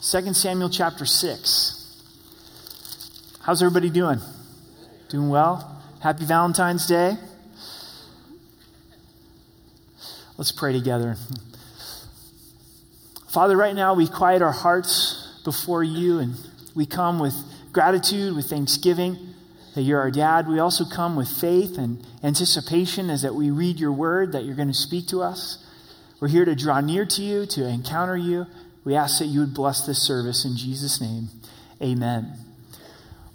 2 Samuel chapter 6. How's everybody doing? Doing well? Happy Valentine's Day. Let's pray together. Father, right now we quiet our hearts before you and we come with gratitude, with thanksgiving that you're our dad. We also come with faith and anticipation as that we read your word, that you're going to speak to us. We're here to draw near to you, to encounter you. We ask that you would bless this service in Jesus' name. Amen.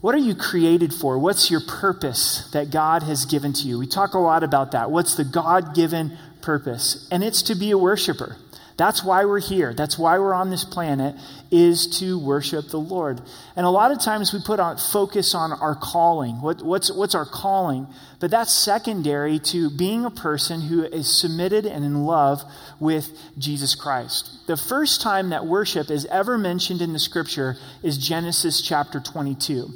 What are you created for? What's your purpose that God has given to you? We talk a lot about that. What's the God given purpose? And it's to be a worshiper. That's why we're here. That's why we're on this planet is to worship the Lord. And a lot of times we put on focus on our calling. What, what's, what's our calling? But that's secondary to being a person who is submitted and in love with Jesus Christ. The first time that worship is ever mentioned in the scripture is Genesis chapter 22.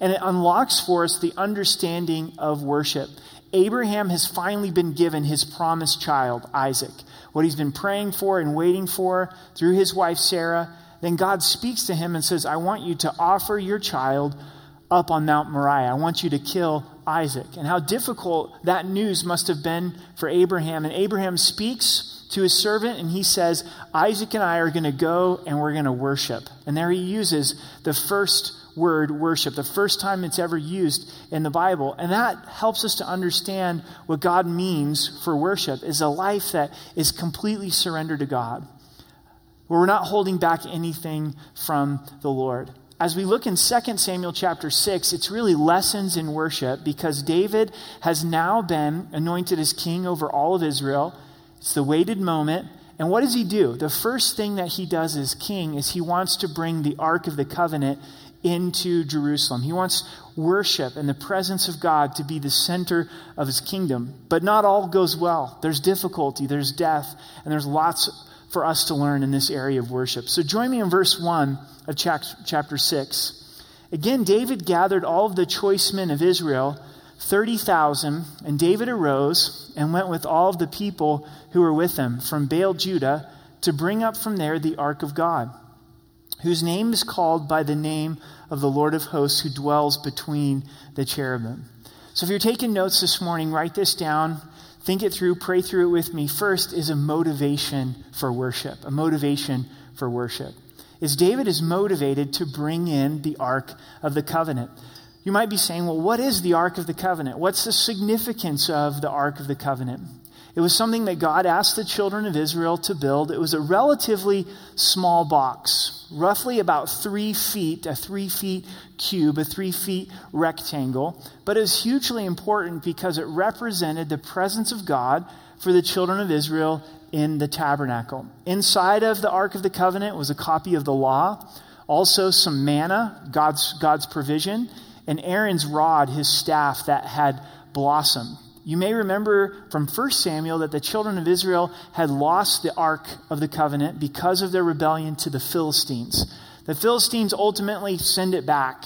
And it unlocks for us the understanding of worship. Abraham has finally been given his promised child, Isaac what he's been praying for and waiting for through his wife Sarah, then God speaks to him and says, I want you to offer your child up on Mount Moriah. I want you to kill Isaac. And how difficult that news must have been for Abraham. And Abraham speaks to his servant and he says, Isaac and I are going to go and we're going to worship. And there he uses the first word worship, the first time it's ever used in the Bible. And that helps us to understand what God means for worship is a life that is completely surrendered to God, where we're not holding back anything from the Lord. As we look in 2 Samuel chapter 6, it's really lessons in worship because David has now been anointed as king over all of Israel. It's the waited moment. And what does he do? The first thing that he does as king is he wants to bring the Ark of the Covenant into Jerusalem. He wants worship and the presence of God to be the center of his kingdom. But not all goes well. There's difficulty, there's death, and there's lots for us to learn in this area of worship. So join me in verse 1 of chapter 6. Again, David gathered all of the choice men of Israel, 30,000, and David arose and went with all of the people who were with him from Baal, Judah, to bring up from there the ark of God whose name is called by the name of the Lord of hosts who dwells between the cherubim. So if you're taking notes this morning, write this down, think it through, pray through it with me. First is a motivation for worship, a motivation for worship. Is David is motivated to bring in the Ark of the Covenant. You might be saying, well, what is the Ark of the Covenant? What's the significance of the Ark of the Covenant? It was something that God asked the children of Israel to build. It was a relatively small box, roughly about three feet, a three feet cube, a three feet rectangle. But it was hugely important because it represented the presence of God for the children of Israel in the tabernacle. Inside of the Ark of the Covenant was a copy of the law, also some manna, God's, God's provision, and Aaron's rod, his staff that had blossomed. You may remember from 1 Samuel that the children of Israel had lost the Ark of the Covenant because of their rebellion to the Philistines. The Philistines ultimately send it back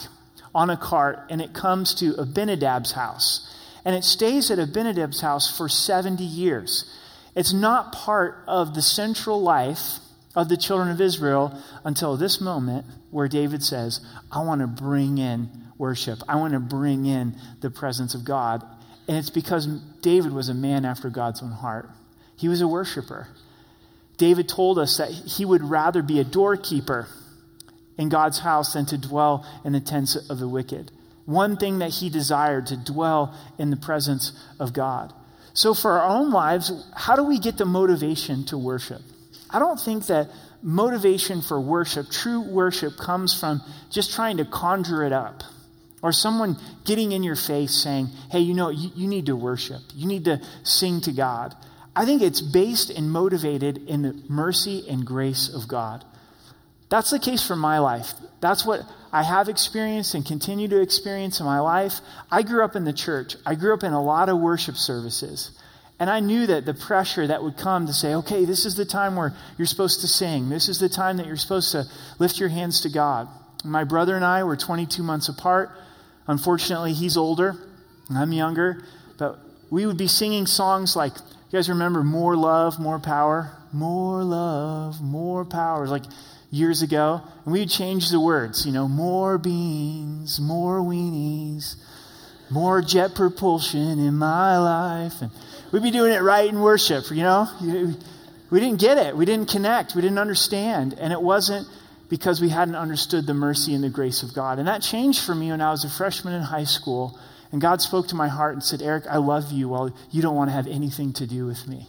on a cart, and it comes to Abinadab's house. And it stays at Abinadab's house for 70 years. It's not part of the central life of the children of Israel until this moment where David says, I want to bring in worship. I want to bring in the presence of God. And it's because David was a man after God's own heart. He was a worshiper. David told us that he would rather be a doorkeeper in God's house than to dwell in the tents of the wicked. One thing that he desired to dwell in the presence of God. So, for our own lives, how do we get the motivation to worship? I don't think that motivation for worship, true worship, comes from just trying to conjure it up. Or someone getting in your face saying, hey, you know, you, you need to worship. You need to sing to God. I think it's based and motivated in the mercy and grace of God. That's the case for my life. That's what I have experienced and continue to experience in my life. I grew up in the church, I grew up in a lot of worship services. And I knew that the pressure that would come to say, okay, this is the time where you're supposed to sing. This is the time that you're supposed to lift your hands to God. My brother and I were 22 months apart. Unfortunately, he's older, I'm younger, but we would be singing songs like, you guys remember More Love, More Power? More Love, More Power. Like, years ago, and we would change the words, you know, more beans, more weenies, more jet propulsion in my life. And we'd be doing it right in worship, you know? We didn't get it. We didn't connect. We didn't understand. And it wasn't because we hadn't understood the mercy and the grace of God. And that changed for me when I was a freshman in high school. And God spoke to my heart and said, Eric, I love you while you don't want to have anything to do with me.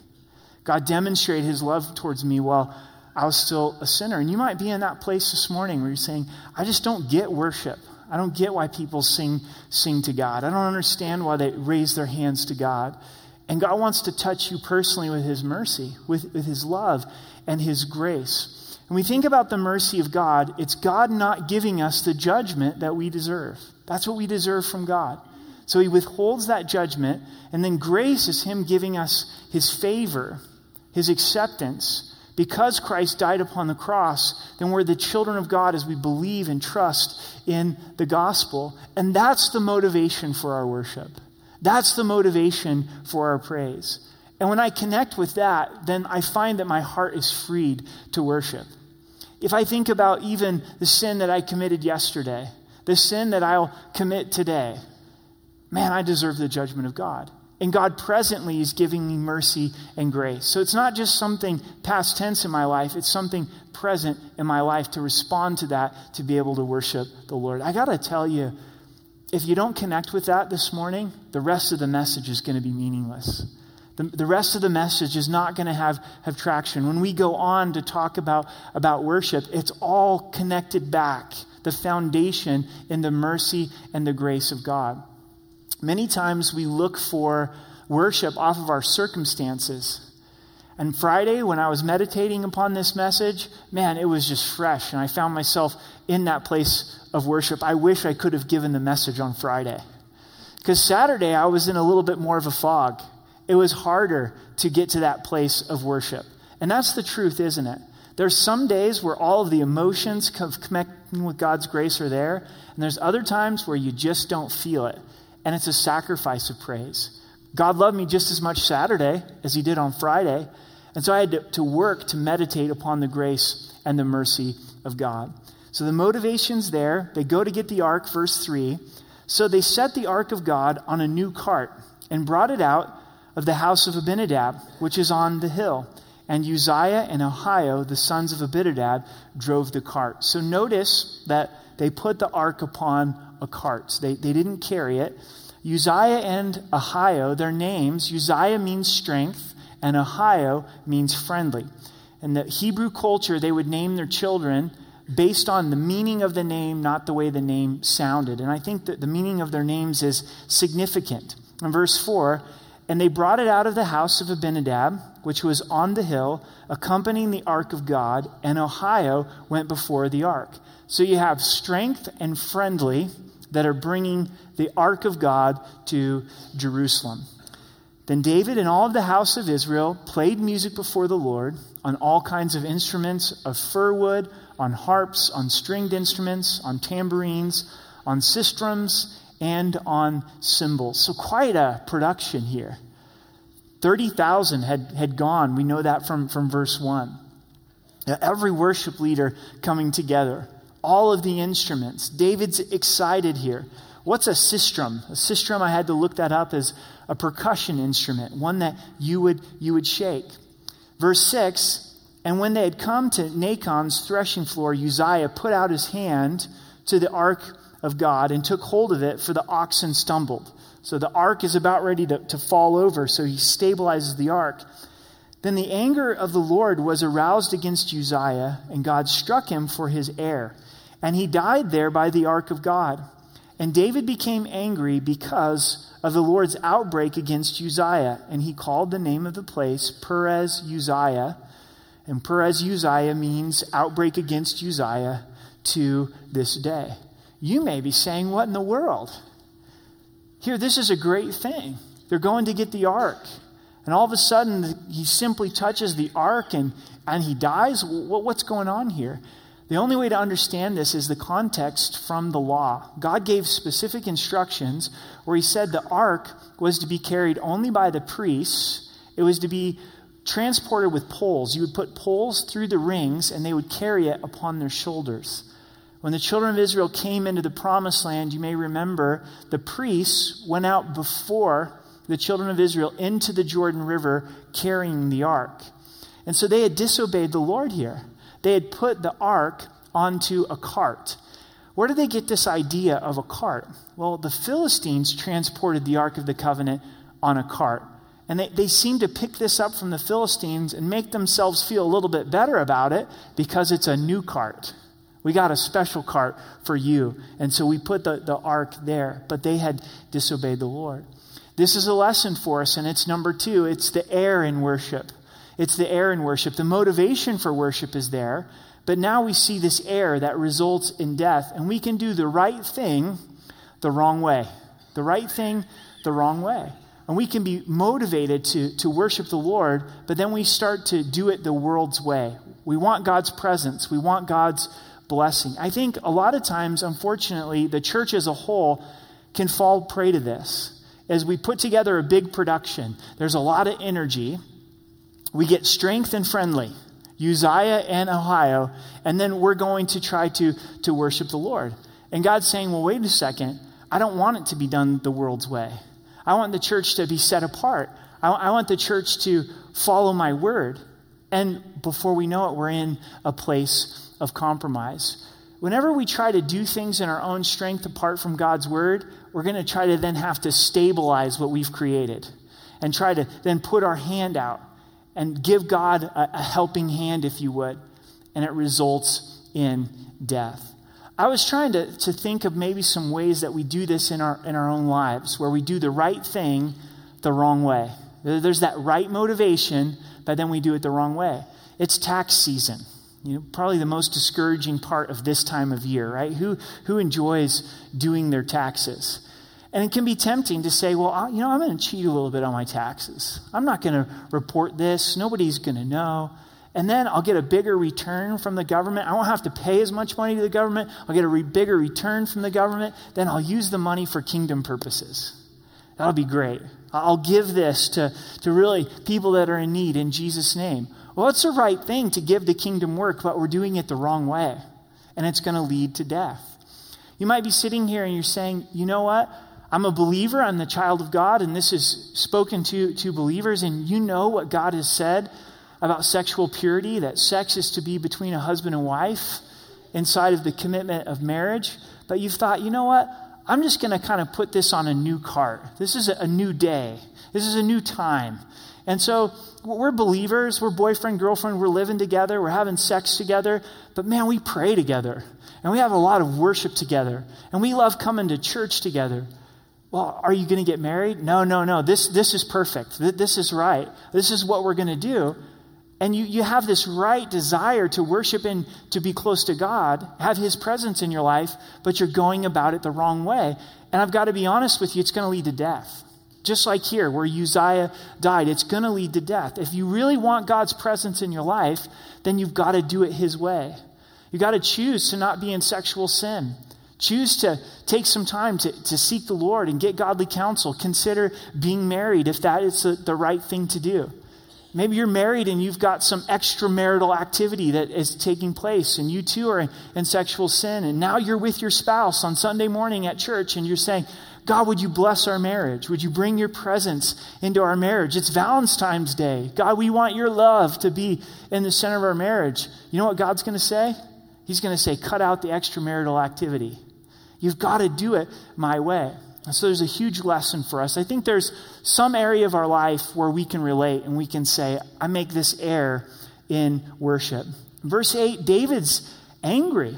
God demonstrated his love towards me while I was still a sinner. And you might be in that place this morning where you're saying, I just don't get worship. I don't get why people sing, sing to God. I don't understand why they raise their hands to God. And God wants to touch you personally with his mercy, with, with his love and his grace. When we think about the mercy of God, it's God not giving us the judgment that we deserve. That's what we deserve from God. So he withholds that judgment, and then grace is him giving us his favor, his acceptance. Because Christ died upon the cross, then we're the children of God as we believe and trust in the gospel. And that's the motivation for our worship. That's the motivation for our praise. And when I connect with that, then I find that my heart is freed to worship. If I think about even the sin that I committed yesterday, the sin that I'll commit today, man, I deserve the judgment of God. And God presently is giving me mercy and grace. So it's not just something past tense in my life, it's something present in my life to respond to that, to be able to worship the Lord. I got to tell you, if you don't connect with that this morning, the rest of the message is going to be meaningless. The, the rest of the message is not going to have, have traction. When we go on to talk about, about worship, it's all connected back, the foundation in the mercy and the grace of God. Many times we look for worship off of our circumstances. And Friday, when I was meditating upon this message, man, it was just fresh. And I found myself in that place of worship. I wish I could have given the message on Friday. Because Saturday, I was in a little bit more of a fog. It was harder to get to that place of worship. And that's the truth, isn't it? There's some days where all of the emotions of connecting with God's grace are there, and there's other times where you just don't feel it and it's a sacrifice of praise. God loved me just as much Saturday as he did on Friday. And so I had to, to work to meditate upon the grace and the mercy of God. So the motivation's there. They go to get the ark, verse 3. So they set the ark of God on a new cart and brought it out of the house of Abinadab, which is on the hill. And Uzziah and Ahio, the sons of Abinadab, drove the cart. So notice that they put the ark upon a cart. They, they didn't carry it. Uzziah and Ahio, their names, Uzziah means strength, and Ahio means friendly. In the Hebrew culture, they would name their children based on the meaning of the name, not the way the name sounded. And I think that the meaning of their names is significant. In verse 4, and they brought it out of the house of Abinadab, which was on the hill, accompanying the ark of God, and Ahio went before the ark. So you have strength and friendly that are bringing the ark of God to Jerusalem. Then David and all of the house of Israel played music before the Lord on all kinds of instruments of fir wood, on harps, on stringed instruments, on tambourines, on sistrums, and on cymbals. So, quite a production here. 30,000 had, had gone. We know that from, from verse 1. Every worship leader coming together all of the instruments. David's excited here. What's a sistrum? A sistrum, I had to look that up as a percussion instrument, one that you would, you would shake. Verse 6 And when they had come to Nachon's threshing floor, Uzziah put out his hand to the ark of God and took hold of it, for the oxen stumbled. So the ark is about ready to, to fall over, so he stabilizes the ark. Then the anger of the Lord was aroused against Uzziah, and God struck him for his error and he died there by the ark of God. And David became angry because of the Lord's outbreak against Uzziah, and he called the name of the place Perez Uzziah. And Perez Uzziah means outbreak against Uzziah to this day. You may be saying, What in the world? Here, this is a great thing. They're going to get the ark. And all of a sudden, he simply touches the ark and, and he dies. What's going on here? The only way to understand this is the context from the law. God gave specific instructions where He said the ark was to be carried only by the priests, it was to be transported with poles. You would put poles through the rings, and they would carry it upon their shoulders. When the children of Israel came into the promised land, you may remember the priests went out before the children of Israel into the Jordan River carrying the ark. And so they had disobeyed the Lord here. They had put the ark onto a cart. Where did they get this idea of a cart? Well, the Philistines transported the Ark of the Covenant on a cart. And they, they seem to pick this up from the Philistines and make themselves feel a little bit better about it because it's a new cart. We got a special cart for you. And so we put the, the ark there. But they had disobeyed the Lord. This is a lesson for us, and it's number two it's the air in worship. It's the air in worship. The motivation for worship is there, but now we see this air that results in death, and we can do the right thing the wrong way. The right thing the wrong way. And we can be motivated to, to worship the Lord, but then we start to do it the world's way. We want God's presence, we want God's blessing. I think a lot of times, unfortunately, the church as a whole can fall prey to this. As we put together a big production, there's a lot of energy. We get strength and friendly, Uzziah and Ahio, and then we're going to try to, to worship the Lord. And God's saying, well, wait a second. I don't want it to be done the world's way. I want the church to be set apart. I, I want the church to follow my word. And before we know it, we're in a place of compromise. Whenever we try to do things in our own strength apart from God's word, we're going to try to then have to stabilize what we've created and try to then put our hand out and give God a, a helping hand, if you would. And it results in death. I was trying to, to think of maybe some ways that we do this in our, in our own lives, where we do the right thing the wrong way. There's that right motivation, but then we do it the wrong way. It's tax season. You know, probably the most discouraging part of this time of year, right? Who, who enjoys doing their taxes? And it can be tempting to say, well, you know, I'm going to cheat a little bit on my taxes. I'm not going to report this. Nobody's going to know. And then I'll get a bigger return from the government. I won't have to pay as much money to the government. I'll get a re- bigger return from the government. Then I'll use the money for kingdom purposes. That'll be great. I'll give this to, to really people that are in need in Jesus' name. Well, it's the right thing to give the kingdom work, but we're doing it the wrong way. And it's going to lead to death. You might be sitting here and you're saying, you know what? I'm a believer, I'm the child of God, and this is spoken to, to believers, and you know what God has said about sexual purity that sex is to be between a husband and wife inside of the commitment of marriage. But you've thought, you know what? I'm just going to kind of put this on a new cart. This is a new day, this is a new time. And so we're believers, we're boyfriend, girlfriend, we're living together, we're having sex together, but man, we pray together. And we have a lot of worship together. And we love coming to church together. Well, are you going to get married? No, no, no. This, this is perfect. This is right. This is what we're going to do. And you, you have this right desire to worship and to be close to God, have His presence in your life, but you're going about it the wrong way. And I've got to be honest with you, it's going to lead to death. Just like here, where Uzziah died, it's going to lead to death. If you really want God's presence in your life, then you've got to do it His way. You've got to choose to not be in sexual sin. Choose to take some time to, to seek the Lord and get godly counsel. Consider being married if that is the, the right thing to do. Maybe you're married and you've got some extramarital activity that is taking place, and you too are in, sexual sin. And now you're with your spouse on Sunday morning at church, and you're saying, God, would you bless our marriage? Would you bring your presence into our marriage? It's Valentine's Day. God, we want your love to be in the center of our marriage. You know what God's going to say? He's going to say, cut out the extramarital activity. You've got to do it my way. And so there's a huge lesson for us. I think there's some area of our life where we can relate and we can say, I make this error in worship. Verse 8, David's angry.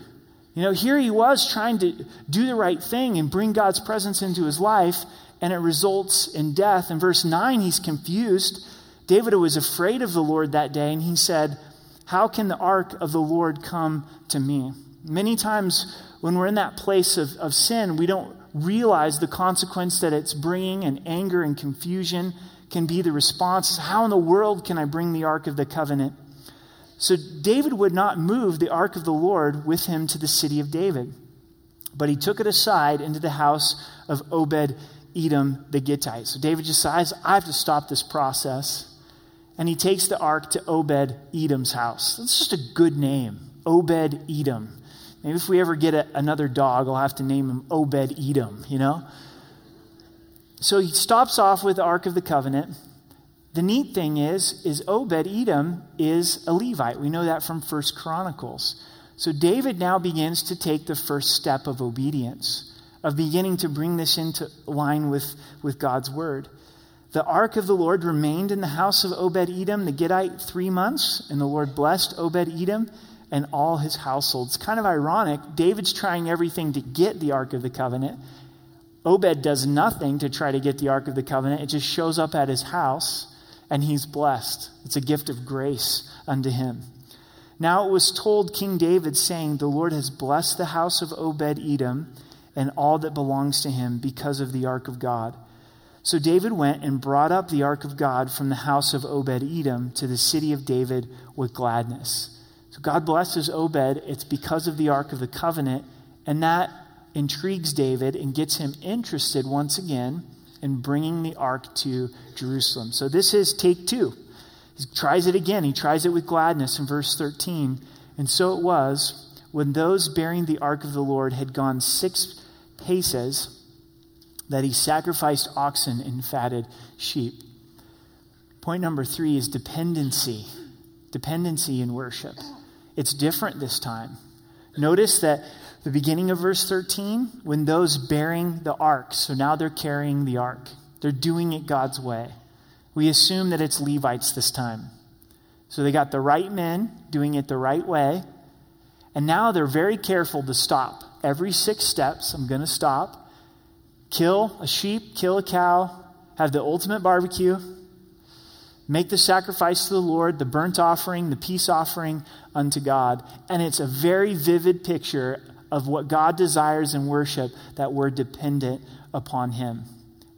You know, here he was trying to do the right thing and bring God's presence into his life, and it results in death. In verse 9, he's confused. David was afraid of the Lord that day, and he said, How can the ark of the Lord come to me? Many times when we're in that place of, of sin, we don't realize the consequence that it's bringing, and anger and confusion can be the response. How in the world can I bring the ark of the covenant so David would not move the ark of the Lord with him to the city of David, but he took it aside into the house of Obed Edom the Gittite. So David decides, I have to stop this process. and he takes the ark to Obed Edom's house. That's just a good name, Obed Edom. Maybe if we ever get a, another dog, I'll have to name him Obed Edom, you know? So he stops off with the Ark of the Covenant. The neat thing is, is Obed Edom is a Levite. We know that from First Chronicles. So David now begins to take the first step of obedience, of beginning to bring this into line with, with God's word. The ark of the Lord remained in the house of Obed Edom, the Gittite, three months, and the Lord blessed Obed Edom and all his household. It's kind of ironic. David's trying everything to get the ark of the covenant. Obed does nothing to try to get the ark of the covenant, it just shows up at his house and he's blessed. It's a gift of grace unto him. Now it was told King David, saying, The Lord has blessed the house of Obed Edom and all that belongs to him because of the ark of God. So David went and brought up the ark of God from the house of Obed Edom to the city of David with gladness. So God blesses Obed. It's because of the ark of the covenant, and that intrigues David and gets him interested once again in bringing the ark to Jerusalem. So this is take two. He tries it again. He tries it with gladness in verse 13. And so it was when those bearing the ark of the Lord had gone six paces that he sacrificed oxen and fatted sheep. Point number three is dependency. Dependency in worship. It's different this time. Notice that the beginning of verse 13, when those bearing the ark, so now they're carrying the ark, they're doing it God's way. We assume that it's Levites this time. So they got the right men doing it the right way. And now they're very careful to stop. Every six steps, I'm going to stop, kill a sheep, kill a cow, have the ultimate barbecue, make the sacrifice to the Lord, the burnt offering, the peace offering unto God. And it's a very vivid picture of what God desires in worship that we're dependent upon Him.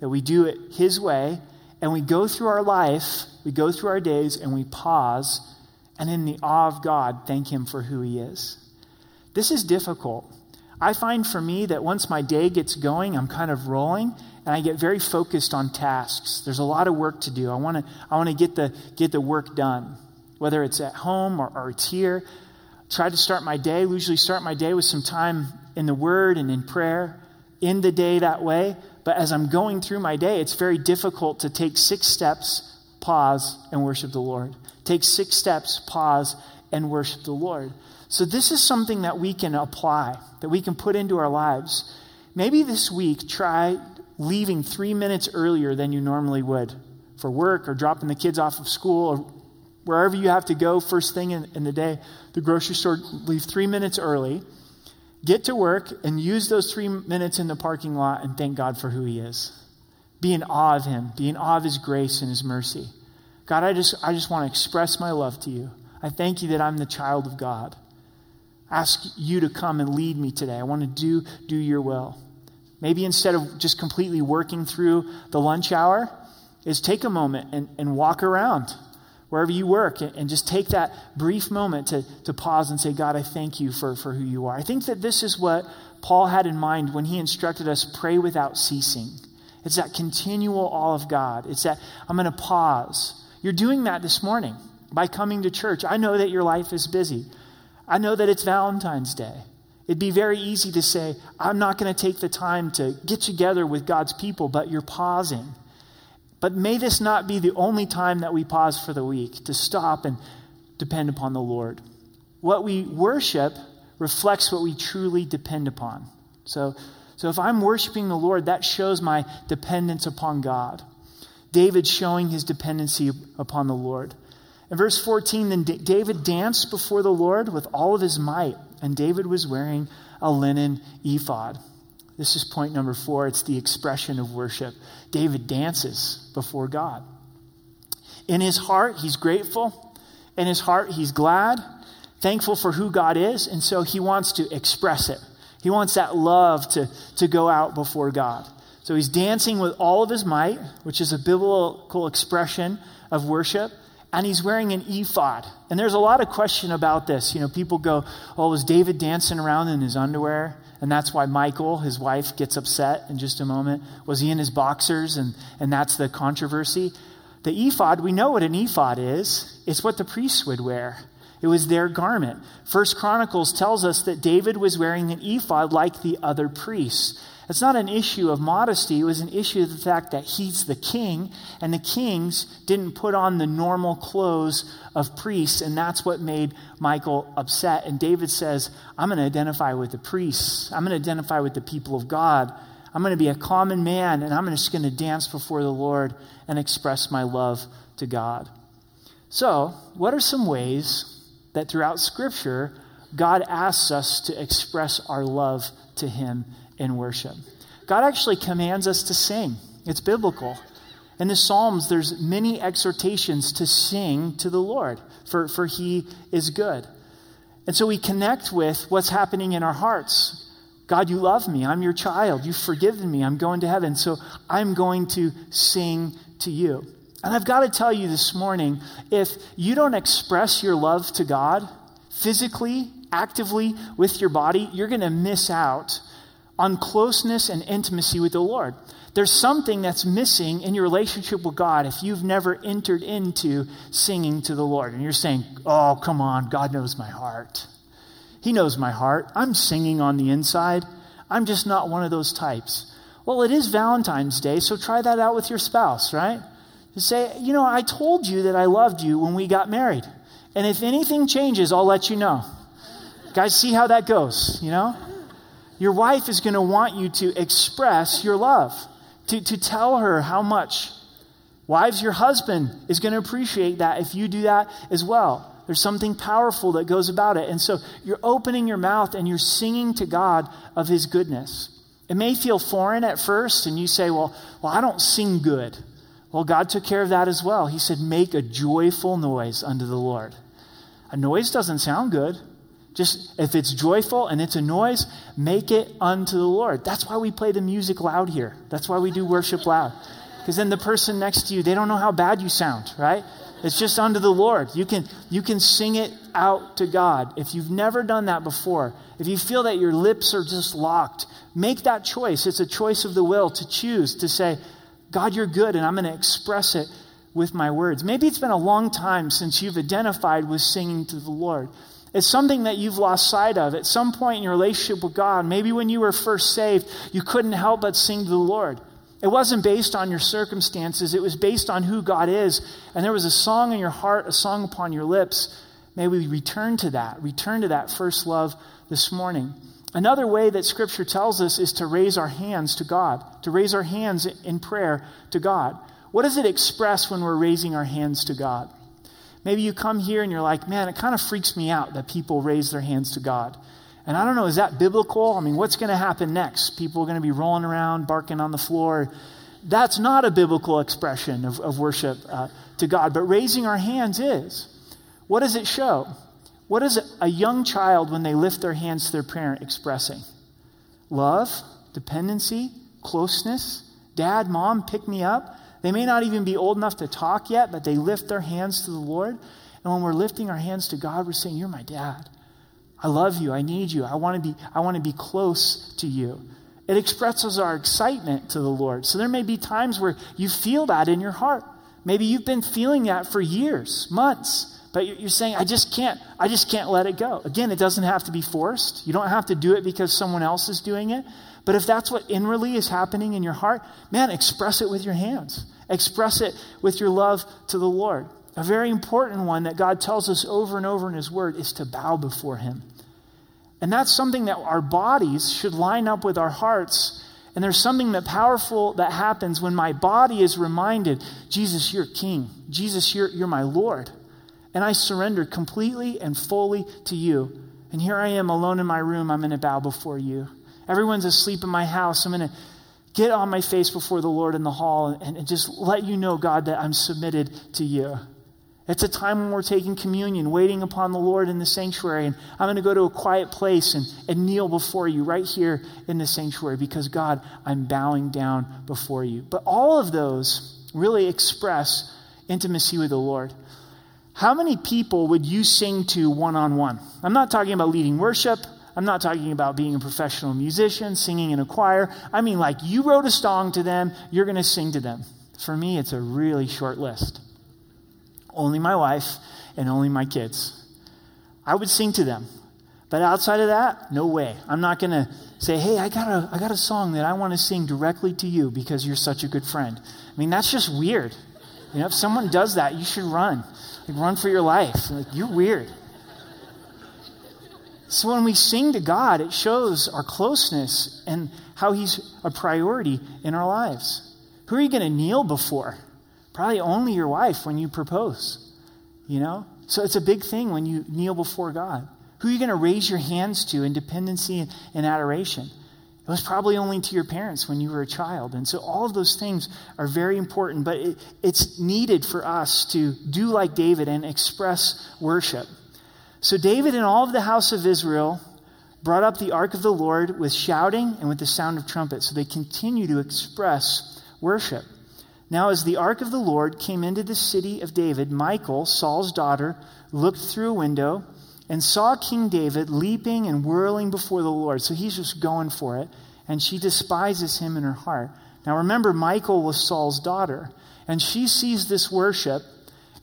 That we do it His way, and we go through our life, we go through our days, and we pause, and in the awe of God, thank Him for who He is. This is difficult. I find for me that once my day gets going, I'm kind of rolling and I get very focused on tasks. There's a lot of work to do. I want to I want to get the get the work done, whether it's at home or, or it's here try to start my day, usually start my day with some time in the Word and in prayer, in the day that way. But as I'm going through my day, it's very difficult to take six steps, pause, and worship the Lord. Take six steps, pause, and worship the Lord. So, this is something that we can apply, that we can put into our lives. Maybe this week, try leaving three minutes earlier than you normally would for work or dropping the kids off of school or wherever you have to go first thing in, in the day, the grocery store, leave three minutes early, get to work, and use those three minutes in the parking lot and thank God for who He is. Be in awe of Him, be in awe of His grace and His mercy. God, I just, I just want to express my love to you. I thank you that I'm the child of God. Ask you to come and lead me today. I want to do, do your will. Maybe instead of just completely working through the lunch hour, is take a moment and, and walk around wherever you work and just take that brief moment to, to pause and say, God, I thank you for, for who you are. I think that this is what Paul had in mind when he instructed us pray without ceasing. It's that continual awe of God. It's that I'm going to pause. You're doing that this morning by coming to church. I know that your life is busy. I know that it's Valentine's Day. It'd be very easy to say, I'm not going to take the time to get together with God's people, but you're pausing but may this not be the only time that we pause for the week to stop and depend upon the Lord. What we worship reflects what we truly depend upon. So, so if I'm worshiping the Lord, that shows my dependence upon God. David showing his dependency upon the Lord. In verse 14, then David danced before the Lord with all of his might, and David was wearing a linen ephod. This is point number four. It's the expression of worship. David dances before God. In his heart, he's grateful. In his heart, he's glad, thankful for who God is, and so he wants to express it. He wants that love to, to go out before God. So he's dancing with all of his might, which is a biblical expression of worship, and he's wearing an ephod. And there's a lot of question about this. You know, people go, "Oh, was David dancing around in his underwear?" And that's why Michal, his wife, gets upset in just a moment. Was he in his boxers? And, and that's the controversy. The ephod, we know what an ephod is. It's what the priests would wear. It was their garment. First Chronicles tells us that David was wearing an ephod like the other priests. It's not an issue of modesty, it was an issue of the fact that he's the king, and the kings didn't put on the normal clothes of priests, and that's what made Michal upset. And David says, I'm going to identify with the priests, I'm going to identify with the people of God. I'm going to be a common man, and I'm just going to dance before the Lord and express my love to God. So, what are some ways that throughout Scripture, God asks us to express our love to Him in worship. God actually commands us to sing. It's biblical. In the Psalms, there's many exhortations to sing to the Lord, for, for he is good. And so we connect with what's happening in our hearts. God, you love me. I'm your child. You've forgiven me. I'm going to heaven. So I'm going to sing to you. And I've got to tell you this morning if you don't express your love to God physically, actively with your body, you're going to miss out on closeness and intimacy with the Lord. There's something that's missing in your relationship with God if you've never entered into singing to the Lord. And you're saying, Oh, come on, God knows my heart. He knows my heart. I'm singing on the inside. I'm just not one of those types. Well, it is Valentine's Day, so try that out with your spouse, right? You say, You know, I told you that I loved you when we got married. And if anything changes, I'll let you know. Guys, see how that goes, you know? Your wife is going to want you to express your love, to, to tell her how much. Wives, your husband is going to appreciate that if you do that as well. There's something powerful that goes about it. And so you're opening your mouth and you're singing to God of his goodness. It may feel foreign at first, and you say, Well, well, I don't sing good. Well, God took care of that as well. He said, Make a joyful noise unto the Lord. A noise doesn't sound good. Just if it's joyful and it's a noise, make it unto the Lord. That's why we play the music loud here. That's why we do worship loud. Because then the person next to you, they don't know how bad you sound, right? It's just unto the Lord. You can you can sing it out to God. If you've never done that before, if you feel that your lips are just locked, make that choice. It's a choice of the will to choose to say, God, you're good, and I'm going to express it with my words. Maybe it's been a long time since you've identified with singing to the Lord. It's something that you've lost sight of. At some point in your relationship with God, maybe when you were first saved, you couldn't help but sing to the Lord. It wasn't based on your circumstances, it was based on who God is. And there was a song in your heart, a song upon your lips. May we return to that, return to that first love this morning. Another way that Scripture tells us is to raise our hands to God, to raise our hands in prayer to God. What does it express when we're raising our hands to God? Maybe you come here and you're like, man, it kind of freaks me out that people raise their hands to God. And I don't know, is that biblical? I mean, what's going to happen next? People are going to be rolling around, barking on the floor. That's not a biblical expression of, of worship uh, to God, but raising our hands is. What does it show? What is a young child when they lift their hands to their parent expressing? Love, dependency, closeness. Dad, mom, pick me up. They may not even be old enough to talk yet, but they lift their hands to the Lord. And when we're lifting our hands to God, we're saying, You're my dad. I love you. I need you. I want to be, I want to be close to you. It expresses our excitement to the Lord. So there may be times where you feel that in your heart. Maybe you've been feeling that for years, months, but you're saying, I just can't, I just can't let it go. Again, it doesn't have to be forced. You don't have to do it because someone else is doing it. But if that's what inwardly is happening in your heart, man, express it with your hands. Express it with your love to the Lord. A very important one that God tells us over and over in His Word is to bow before Him. And that's something that our bodies should line up with our hearts. And there's something that powerful that happens when my body is reminded, Jesus, you're King. Jesus, you're, you're my Lord. And I surrender completely and fully to you. And here I am alone in my room. I'm going to bow before you. Everyone's asleep in my house. I'm going to get on my face before the Lord in the hall and, and, just let you know, God, that I'm submitted to you. It's a time when we're taking communion, waiting upon the Lord in the sanctuary. And I'm going to go to a quiet place and, and kneel before you right here in the sanctuary because, God, I'm bowing down before you. But all of those really express intimacy with the Lord. How many people would you sing to one on one? I'm not talking about leading worship. I'm not talking about being a professional musician, singing in a choir. I mean, like you wrote a song to them, you're going to sing to them. For me, it's a really short list. Only my wife and only my kids. I would sing to them. But outside of that, no way. I'm not going to say, hey, I got, a, I got a song that I want to sing directly to you because you're such a good friend. I mean, that's just weird. You know, if someone does that, you should run. Like, run for your life. Like, you're weird. So when we sing to God, it shows our closeness and how He's a priority in our lives. Who are you going to kneel before? Probably only your wife when you propose. You know? So it's a big thing when you kneel before God. Who are you going to raise your hands to in dependency and adoration? It was probably only to your parents when you were a child. And so all of those things are very important, but it, it's needed for us to do like David and express worship. So David and all of the house of Israel brought up the ark of the Lord with shouting and with the sound of trumpets. So they continue to express worship. Now, as the ark of the Lord came into the city of David, Michal, Saul's daughter, looked through a window and saw King David leaping and whirling before the Lord. So he's just going for it, and she despises him in her heart. Now, remember, Michal was Saul's daughter, and she sees this worship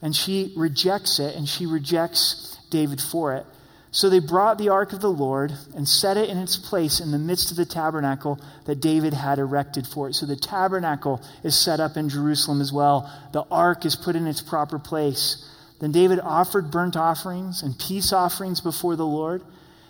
and she rejects it, and she rejects David for it. So they brought the ark of the Lord and set it in its place in the midst of the tabernacle that David had erected for it. So the tabernacle is set up in Jerusalem as well. The ark is put in its proper place. Then David offered burnt offerings and peace offerings before the Lord.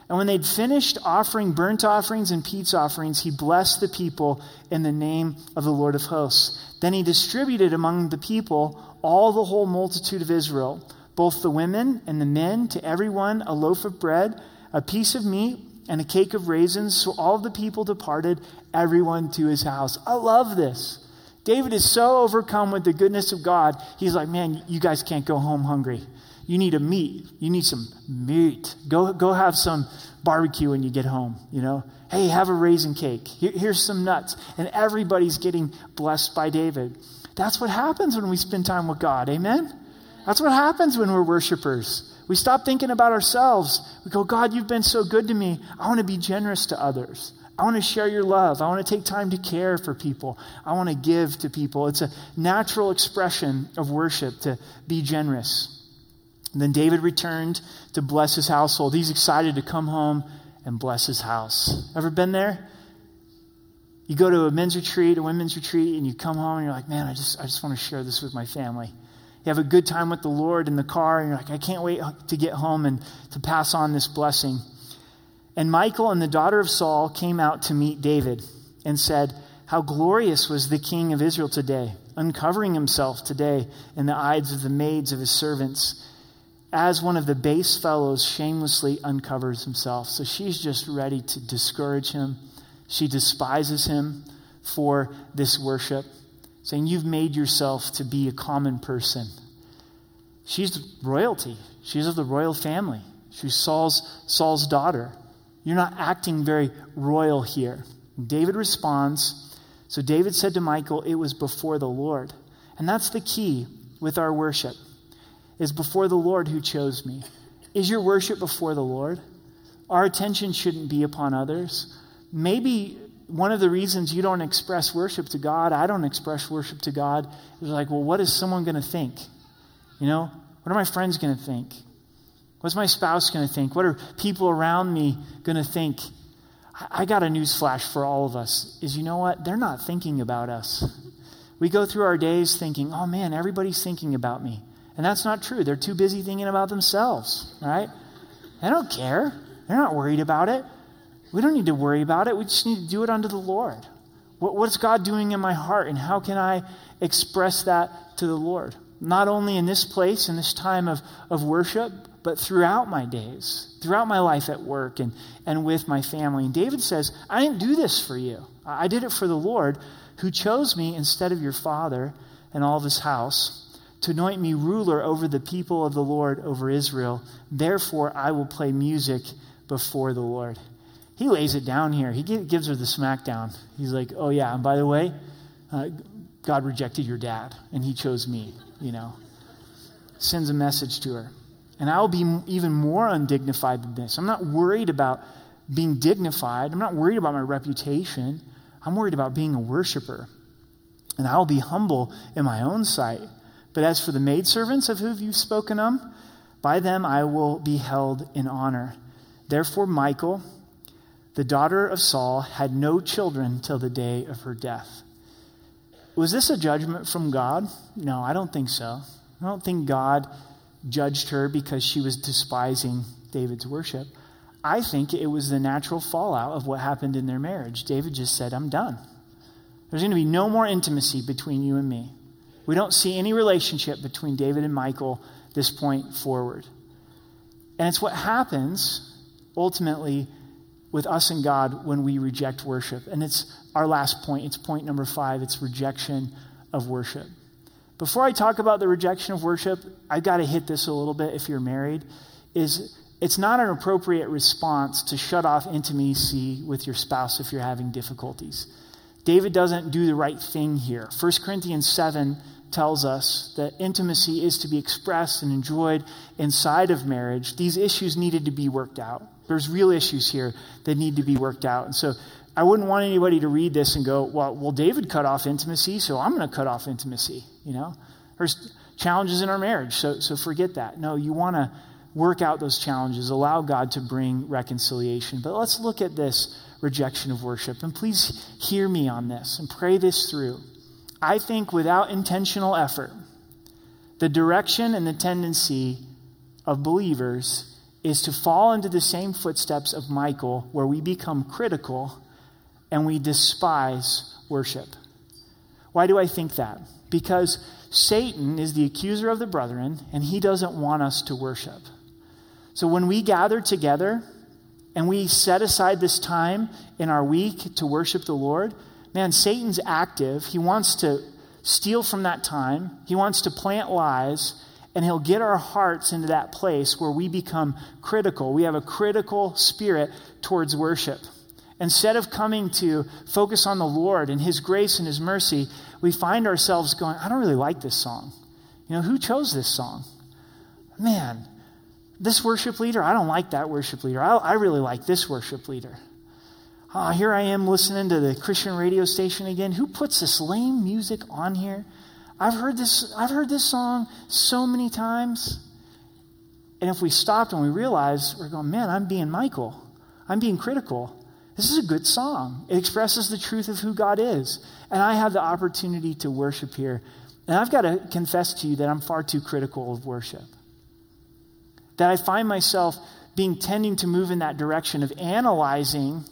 And when they'd finished offering burnt offerings and peace offerings, he blessed the people in the name of the Lord of hosts. Then he distributed among the people all the whole multitude of Israel both the women and the men, to everyone a loaf of bread, a piece of meat, and a cake of raisins. So all the people departed, everyone to his house. I love this. David is so overcome with the goodness of God. He's like, man, you guys can't go home hungry. You need a meat. You need some meat. Go, go have some barbecue when you get home, you know? Hey, have a raisin cake. Here, here's some nuts. And everybody's getting blessed by David. That's what happens when we spend time with God. Amen? That's what happens when we're worshipers. We stop thinking about ourselves. We go, God, you've been so good to me. I want to be generous to others. I want to share your love. I want to take time to care for people. I want to give to people. It's a natural expression of worship to be generous. And then David returned to bless his household. He's excited to come home and bless his house. Ever been there? You go to a men's retreat, a women's retreat, and you come home and you're like, man, I just, I just want to share this with my family. You have a good time with the Lord in the car, and you're like, I can't wait to get home and to pass on this blessing. And Michal and the daughter of Saul came out to meet David and said, How glorious was the king of Israel today, uncovering himself today in the eyes of the maids of his servants, as one of the base fellows shamelessly uncovers himself. So she's just ready to discourage him. She despises him for this worship saying, You've made yourself to be a common person. She's royalty. She's of the royal family. She's Saul's, Saul's daughter. You're not acting very royal here. David responds. So David said to Michal, It was before the Lord. And that's the key with our worship, is before the Lord who chose me. Is your worship before the Lord? Our attention shouldn't be upon others. Maybe one of the reasons you don't express worship to God, I don't express worship to God, is like, well, what is someone going to think? You know, what are my friends going to think? What's my spouse going to think? What are people around me going to think? I got a news flash for all of us is you know what? They're not thinking about us. We go through our days thinking, oh man, everybody's thinking about me. And that's not true. They're too busy thinking about themselves, right? They don't care. They're not worried about it. We don't need to worry about it. We just need to do it unto the Lord. What, what's God doing in my heart, and how can I express that to the Lord? Not only in this place, in this time of, of worship, but throughout my days, throughout my life at work and, and with my family. And David says, I didn't do this for you. I did it for the Lord who chose me instead of your father and all of his house to anoint me ruler over the people of the Lord, over Israel. Therefore, I will play music before the Lord he lays it down here. He gives her the smackdown. He's like, oh, yeah, and by the way, uh, God rejected your dad, and he chose me, you know. Sends a message to her. And I'll be even more undignified than this. I'm not worried about being dignified. I'm not worried about my reputation. I'm worried about being a worshiper. and I will be humble in my own sight. But as for the maidservants of whom you've spoken of, by them I will be held in honor. Therefore, Michal, the daughter of Saul, had no children till the day of her death. Was this a judgment from God? No, I don't think so. I don't think God judged her because she was despising David's worship. I think it was the natural fallout of what happened in their marriage. David just said, I'm done. There's going to be no more intimacy between you and me. We don't see any relationship between David and Michal this point forward. And it's what happens ultimately with us and God when we reject worship. And it's our last point. It's point number five it's rejection of worship. Before I talk about the rejection of worship, I've got to hit this a little bit if you're married. Is it's not an appropriate response to shut off intimacy with your spouse if you're having difficulties. David doesn't do the right thing here. 1 Corinthians 7 tells us that intimacy is to be expressed and enjoyed inside of marriage. These issues needed to be worked out. There's real issues here that need to be worked out. And so I wouldn't want anybody to read this and go, well, well David cut off intimacy, so I'm going to cut off intimacy. You know, there's challenges in our marriage, so, so forget that. No, you want to work out those challenges, allow God to bring reconciliation. But let's look at this rejection of worship. And please hear me on this and pray this through. I think without intentional effort, the direction and the tendency of believers is to fall into the same footsteps of Michal, where we become critical and we despise worship. Why do I think that? Because Satan is the accuser of the brethren, and he doesn't want us to worship. So when we gather together and we set aside this time in our week to worship the Lord, man, Satan's active. He wants to steal from that time, he wants to plant lies, and he'll get our hearts into that place where we become critical. We have a critical spirit towards worship. Instead of coming to focus on the Lord and His grace and His mercy, we find ourselves going, I don't really like this song. You know, who chose this song? Man, this worship leader, I don't like that worship leader. I, I really like this worship leader. Oh, here I am listening to the Christian radio station again. Who puts this lame music on here? I've heard this, I've heard this song so many times. And if we stopped and we realized, we're going, man, I'm being Michal. I'm being critical. This is a good song. It expresses the truth of who God is. And I have the opportunity to worship here. And I've got to confess to you that I'm far too critical of worship that I find myself being tending to move in that direction of analyzing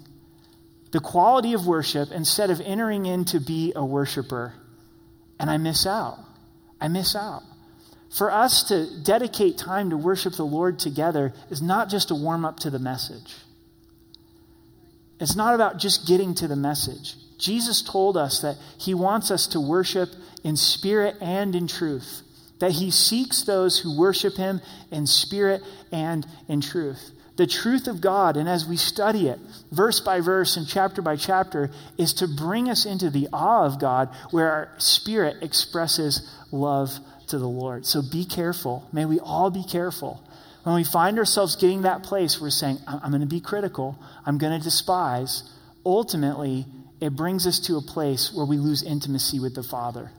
the quality of worship instead of entering in to be a worshiper. And I miss out. I miss out. For us to dedicate time to worship the Lord together is not just a warm up to the message. It's not about just getting to the message. Jesus told us that he wants us to worship in spirit and in truth that he seeks those who worship him in spirit and in truth. The truth of God, and as we study it, verse by verse and chapter by chapter, is to bring us into the awe of God where our spirit expresses love to the Lord. So be careful. May we all be careful. When we find ourselves getting that place, where we're saying, I'm going to be critical, I'm going to despise. Ultimately, it brings us to a place where we lose intimacy with the Father.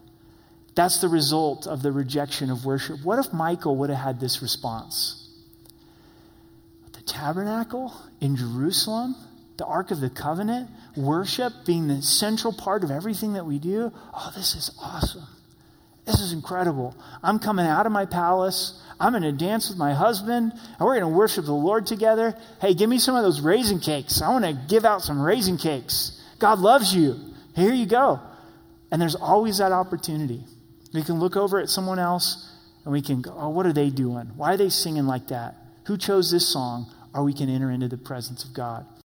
That's the result of the rejection of worship. What if Michal would have had this response? The tabernacle in Jerusalem, the Ark of the Covenant, worship being the central part of everything that we do. Oh, this is awesome. This is incredible. I'm coming out of my palace. I'm going to dance with my husband, and we're going to worship the Lord together. Hey, give me some of those raisin cakes. I want to give out some raisin cakes. God loves you. Here you go. And there's always that opportunity. We can look over at someone else and we can go, oh, what are they doing? Why are they singing like that? Who chose this song? Or we can enter into the presence of God.